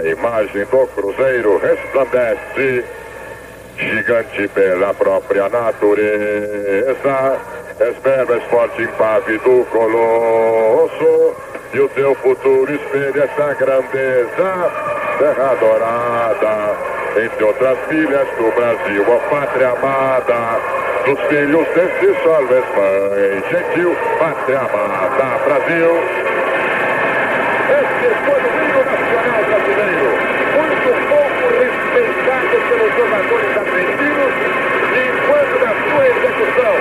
A imagem do Cruzeiro resplandece, gigante pela própria natureza. Espera esporte impávido colosso, e o teu futuro espelha essa grandeza. Terra dourada, entre outras filhas do Brasil, ó pátria amada. Dos filhos desse sol és mãe, gentil, pátria amada, Brasil. Este foi o hino nacional brasileiro, muito pouco respeitado pelos jogadores argentinos, e enquanto na sua execução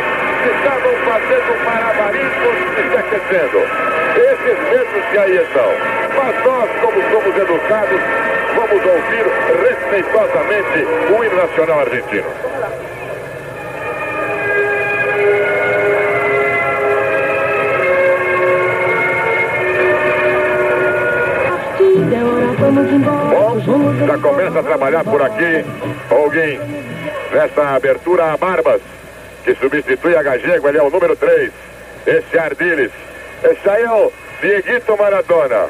estavam fazendo malabarismos e se aquecendo. Esses mesmos que aí estão. Mas nós, como somos educados, vamos ouvir respeitosamente o hino nacional argentino. Já começa a trabalhar por aqui, alguém nessa abertura a Barbas, que substitui a Gagego, ele é o número 3. Esse é Ardiles. Esse aí é o Dieguito Maradona.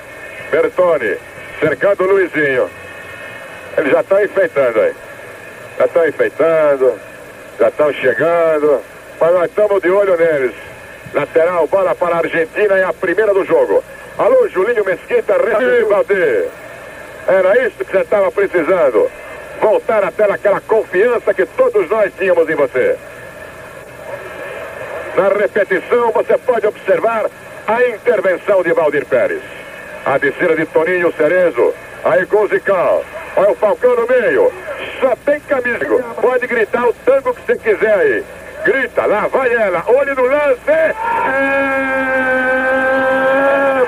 Bertone, cercando o Luizinho. Eles já estão enfeitando aí. Já estão enfeitando, já estão chegando, mas nós estamos de olho neles. Lateral, bola para a Argentina, é a primeira do jogo. Alô, Julinho Mesquita, Valdê. Era isso que você estava precisando. Voltar até aquela confiança que todos nós tínhamos em você. Na repetição, você pode observar a intervenção de Valdir Pérez. A descida de Toninho Cerezo. Aí com o Zicão. Olha o Falcão no meio. Só tem camisa. Pode gritar o tango que você quiser aí. Grita, lá vai ela. Olhe no lance. É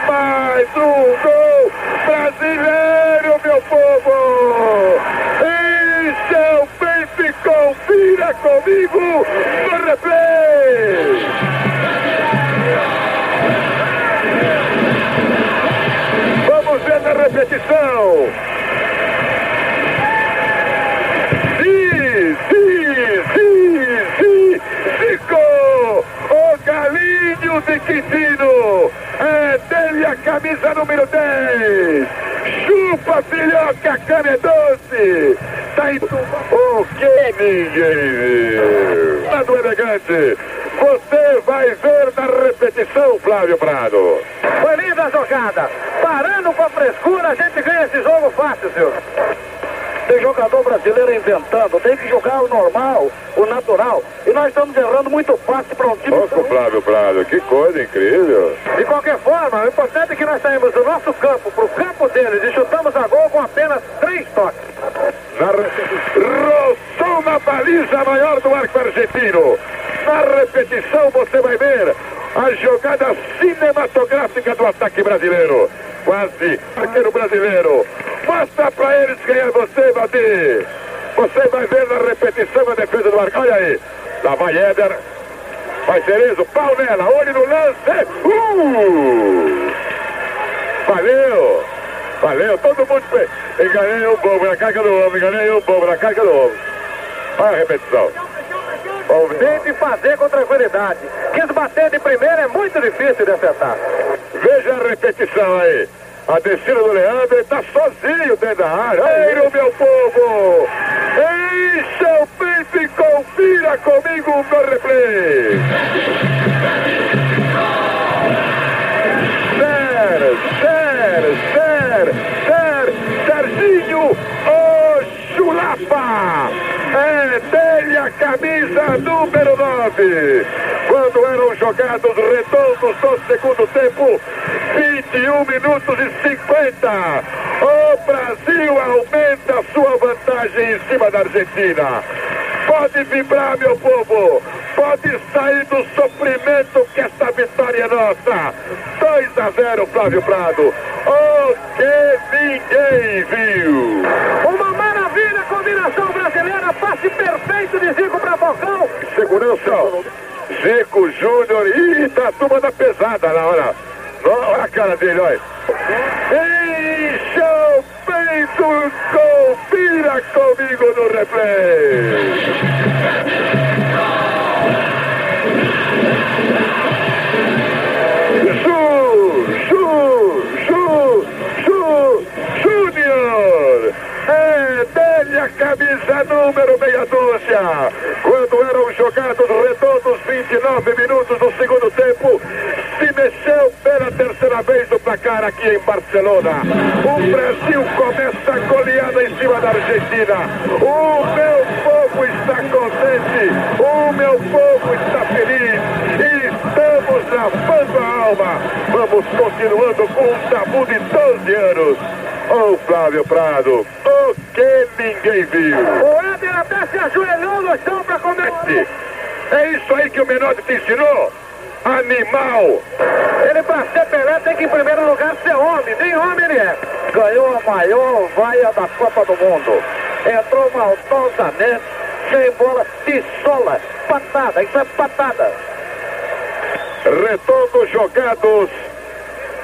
mais um gol brasileiro, meu povo. Isso é o Benfica. Comigo no replay. Vamos ver na repetição. Zico, o galinho de Quintino. É dele a camisa número 10. Chupa, filhoca, cana é doce. Em... O que ninguém viu? Prado elegante. Você vai ver na repetição, Flávio Prado. Foi linda a jogada. Parando com a frescura, a gente ganha esse jogo fácil, senhor. Tem jogador brasileiro inventando, tem que jogar o normal, o natural. E nós estamos errando muito fácil para um time. Ô, Flávio Prado, que coisa incrível. De qualquer forma, o importante é que nós saímos do nosso campo para o campo deles e chutamos a gol com apenas três Baliza maior do arco argentino. Na repetição você vai ver a jogada cinematográfica do ataque brasileiro. Quase arqueiro brasileiro. Mostra pra eles quem é você, Valdir. Você vai ver na repetição a defesa do arco. Olha aí. Lá vai Éder. Vai Cerezo. Pau nela. Olho no lance. Uh! Valeu. Valeu. Todo mundo. Enganei o bobo na carga do ombro. Enganei o bobo na carga do ombro. Olha a repetição. Tente fazer com tranquilidade. Quis bater de primeira é muito difícil de acertar. Veja a repetição aí. A descida do Leandro está sozinho dentro da área. Ei, meu povo! Encha o peito e confira comigo no replay. Ser, ser, ser, ser, Serginho, o É dele a camisa número 9. Quando eram jogados redondos no segundo tempo, 21 minutos e 50. O Brasil aumenta sua vantagem em cima da Argentina. Pode vibrar, meu povo. Pode sair do sofrimento que esta vitória é nossa. 2 a 0, Flávio Prado. O que ninguém viu. Uma combinação brasileira, passe perfeito de Zico para Falcão. Segurança. Zico Júnior. Ih, tá turma da pesada lá, olha. Olha a cara dele, olha. Encha o peito, confira comigo no replay. Camisa número meia dúzia. Quando eram jogados redondos 29 minutos do segundo tempo, se mexeu pela terceira vez no placar aqui em Barcelona. O Brasil começa goleada em cima da Argentina. O meu povo está contente, o meu povo está feliz. Estamos lavando a alma. Vamos continuando com um tabu de 12 anos. Ô oh, Flávio Prado, que ninguém viu. O Éder até se ajoelhou no chão para comer. É isso aí que o Menotti te ensinou? Animal! Ele para ser Pelé tem que em primeiro lugar ser homem, nem homem ele é. Ganhou a maior vaia da Copa do Mundo. Entrou maldosamente, sem bola, pistola, patada, isso é patada. Retorno jogados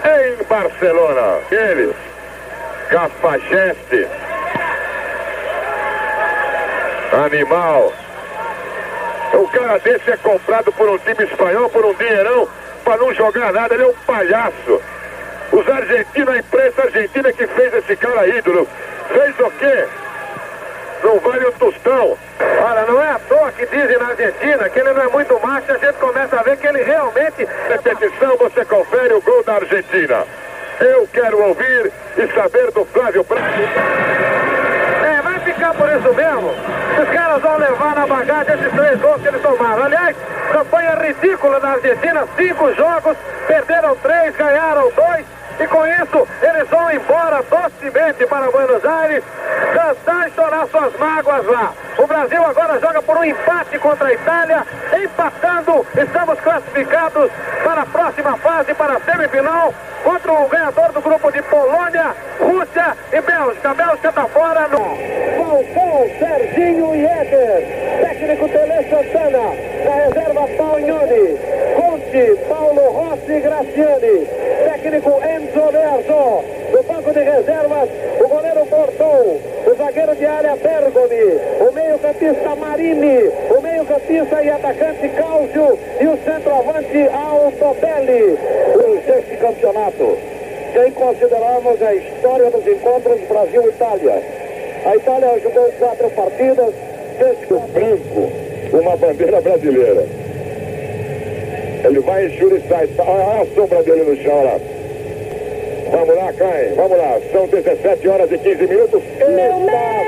em Barcelona. Eles, Cafajeste, Animal. O cara desse é comprado por um time espanhol por um dinheirão para não jogar nada. Ele é um palhaço. Os argentinos, a imprensa argentina que fez esse cara ídolo, fez o quê? Não vale o tostão. Olha, não é à toa que dizem na Argentina que ele não é muito macho, a gente começa a ver que ele realmente. Repetição, você confere o gol da Argentina. Eu quero ouvir e saber do Flávio Prado. É, por isso mesmo. Os caras vão levar na bagagem esses três gols que eles tomaram. Aliás, campanha ridícula na Argentina, cinco jogos, perderam três, ganharam dois. E com isso, eles vão embora docemente para Buenos Aires, cantar e chorar suas mágoas lá. O Brasil agora joga por um empate contra a Itália, empatando, estamos classificados para a próxima fase, para a semifinal, contra o ganhador do grupo de Polônia, Rússia e Bélgica. Bélgica está fora no... Falcão, Serginho e Éder, técnico Tele Santana, na reserva Paulione, Conte, Paulo Rossi e Graciani, técnico Enzo Learzo, no banco de reservas, o goleiro Portou, o zagueiro de área Bergoni, o meio-campista Marini, o meio-campista e atacante Cáusio e o centroavante Altobelli. Deste campeonato, sem considerarmos a história dos encontros Brasil-Itália. A Itália jogou quatro partidas, deste branco, uma bandeira brasileira. Ele vai enxuriçar, olha a sombra dele no chão lá. Vamos lá, Caio, vamos lá. São 17 horas e 15 minutos. Está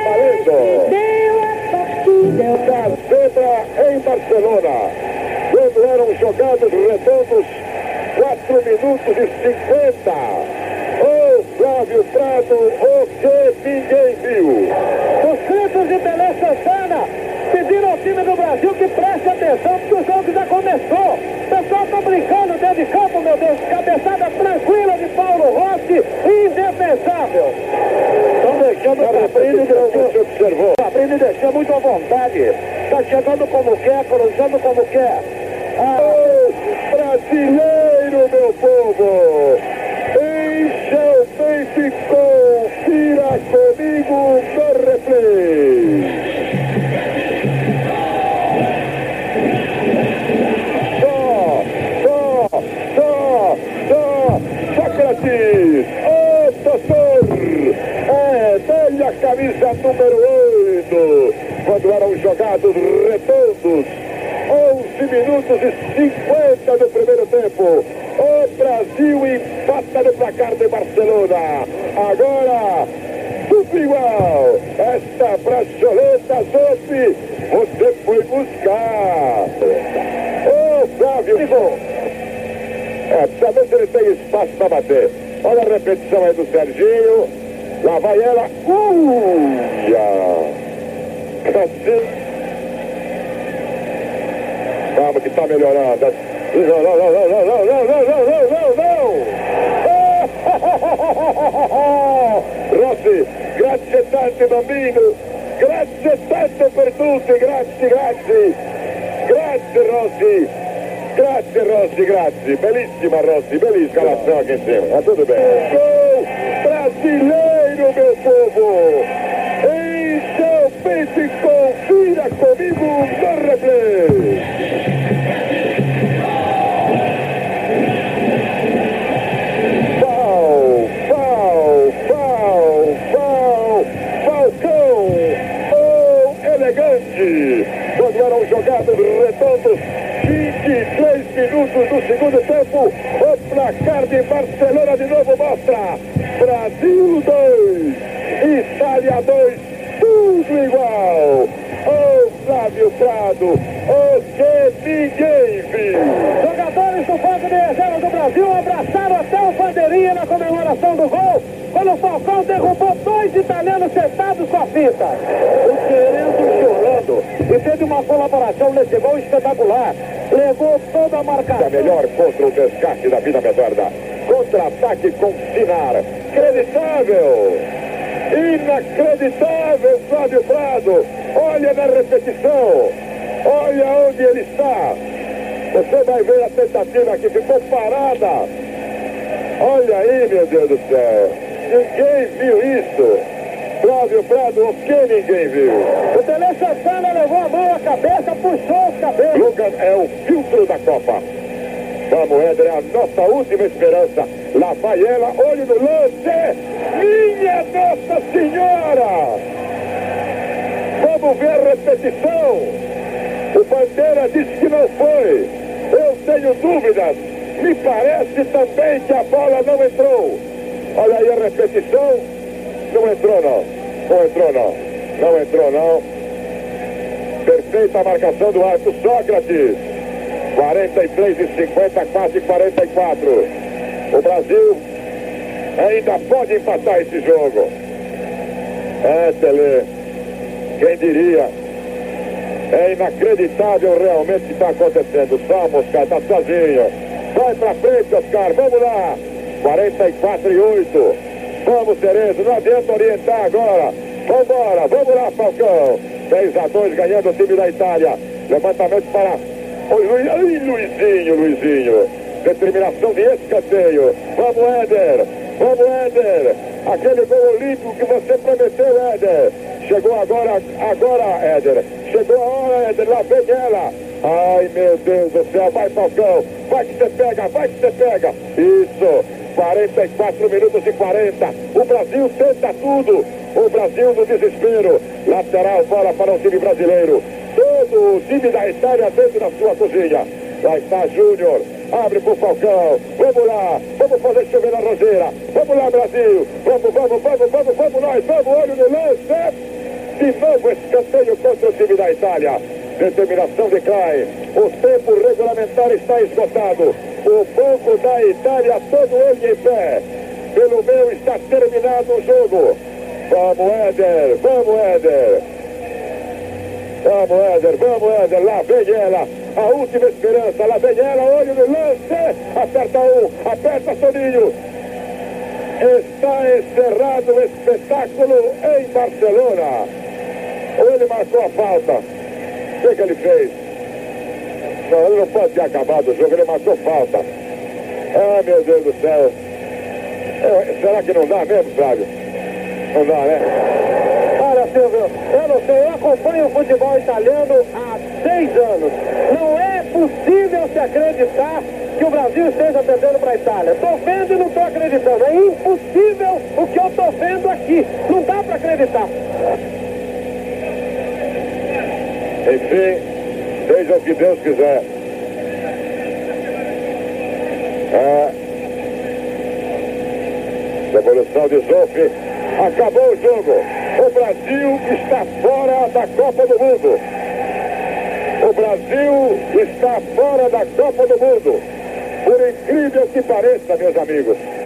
valendo. Gazeta em Barcelona. Quando eram jogados redondos, 4 minutos e 50. O Flávio Prado, o que ninguém viu. Os gritos de Pelé Santana pediram ao time do Brasil que preste atenção, porque o jogo já começou. O pessoal está brincando dentro de campo, meu Deus. Cabeçada tranquila de Paulo Rossi, indefensável. Estão deixando o Cabrini deixou. Cabrini deixou muito à vontade. Está chegando como quer, cruzando como quer. Ah. Oh, brasileiro, meu povo! Encha o peito eram jogados redondos, 11 minutos e 50 do primeiro tempo. O Brasil empata no placar de Barcelona. Agora, tudo igual. Esta braçoleta, Zope, você foi buscar. Ô, Flávio, é, precisa ver se ele tem espaço para bater. Olha a repetição aí do Serginho. Lá vai ela. Uia! Assim. Vamos que tá melhorando. Não, não, não, não, não, não, não, não, não, não, não. Rossi, grazie tante bambino. Grazie tante per tutti, grazie, grazie. Grazie Rossi. Grazie Rossi, grazie. Bellissima Rossi, bellissima l'azione che insieme. Ma tutto bene. Brasileiro, meu povo. Deportivo Barraclay. replay. fal, fal, fal, Falcão, oh, elegante. Dominaram jogadas redondas. 23 minutos do segundo tempo. O placar de Barcelona de novo mostra. Brasil 2, Itália 2, tudo igual. Oh, Flávio Prado, o que ninguém viu. Jogadores do banco de reserva do Brasil abraçaram até o bandeirinha na comemoração do gol, quando o Falcão derrubou dois italianos sentados com a fita. O querendo chorando. E teve uma colaboração nesse gol espetacular. Levou toda a marcação. A melhor contra o desgaste da vida medorna. Contra-ataque com Sinar. Inacreditável! Inacreditável, Flávio Prado! Olha na repetição! Olha onde ele está! Você vai ver a tentativa que ficou parada! Olha aí, meu Deus do céu! Ninguém viu isso! Flávio Prado, o que ninguém viu? O Tele Santana levou a mão à cabeça, puxou os cabelos. Lucas é o filtro da Copa. Vamos, Éder, é a nossa última esperança. Lá vai ela, olho no lance. Minha Nossa Senhora! Vamos ver a repetição. O Bandeira disse que não foi. Eu tenho dúvidas. Me parece também que a bola não entrou. Olha aí a repetição. Não entrou, não. Não entrou, não. Não entrou, não. Perfeita marcação do arco Sócrates. 43 e 50, quase 44. O Brasil ainda pode empatar esse jogo. É, Tele. Quem diria? É inacreditável realmente o que está acontecendo. Só, Oscar, está sozinho. Vai pra frente, Oscar. Vamos lá. 44 e 8. Vamos, Cerezo. Não adianta orientar agora. Vambora. Vamos lá, Falcão. 10 a 2 ganhando o time da Itália. Levantamento para Oi, Luiz, ai, Luizinho, Luizinho. Determinação de escanteio. Vamos, Éder. Vamos, Éder. Aquele gol olímpico que você prometeu, Éder. Chegou agora, agora, Éder. Chegou a hora, Éder. Lá vem ela. Ai, meu Deus do céu. Vai, Falcão. Vai que você pega, vai que você pega. Isso. 44 minutos e 40. O Brasil tenta tudo. O Brasil no desespero. Lateral, bola para o time brasileiro todo o time da Itália dentro da sua cozinha. Lá está Júnior, abre pro Falcão, vamos lá, vamos fazer chover na roseira, vamos lá Brasil, vamos, vamos, vamos, vamos, vamos nós, vamos, olho no lance, de novo escanteio contra o time da Itália, determinação decai, o tempo regulamentar está esgotado, o banco da Itália todo ele em pé, pelo meu está terminado o jogo, vamos Éder, vamos Éder, Vamos, Éder, vamos, Éder, lá vem ela, a última esperança, lá vem ela, olho no lance, aperta um, aperta Soninho. Está encerrado o espetáculo em Barcelona. Ele marcou a falta. O que, que ele fez? Não, ele não pode ter acabado o jogo, ele marcou falta. Ah, meu Deus do céu. É, será que não dá mesmo, Flávio? Não dá, né? Olha, Silvio, eu não sei, eu acompanho o futebol italiano há seis anos. Não é possível se acreditar que o Brasil esteja perdendo para a Itália. Estou vendo e não estou acreditando. É impossível o que eu estou vendo aqui. Não dá para acreditar. Enfim, seja o que Deus quiser. É. Devolução de Zoff. Acabou o jogo. O Brasil está fora da Copa do Mundo. O Brasil está fora da Copa do Mundo. Por incrível que pareça, meus amigos.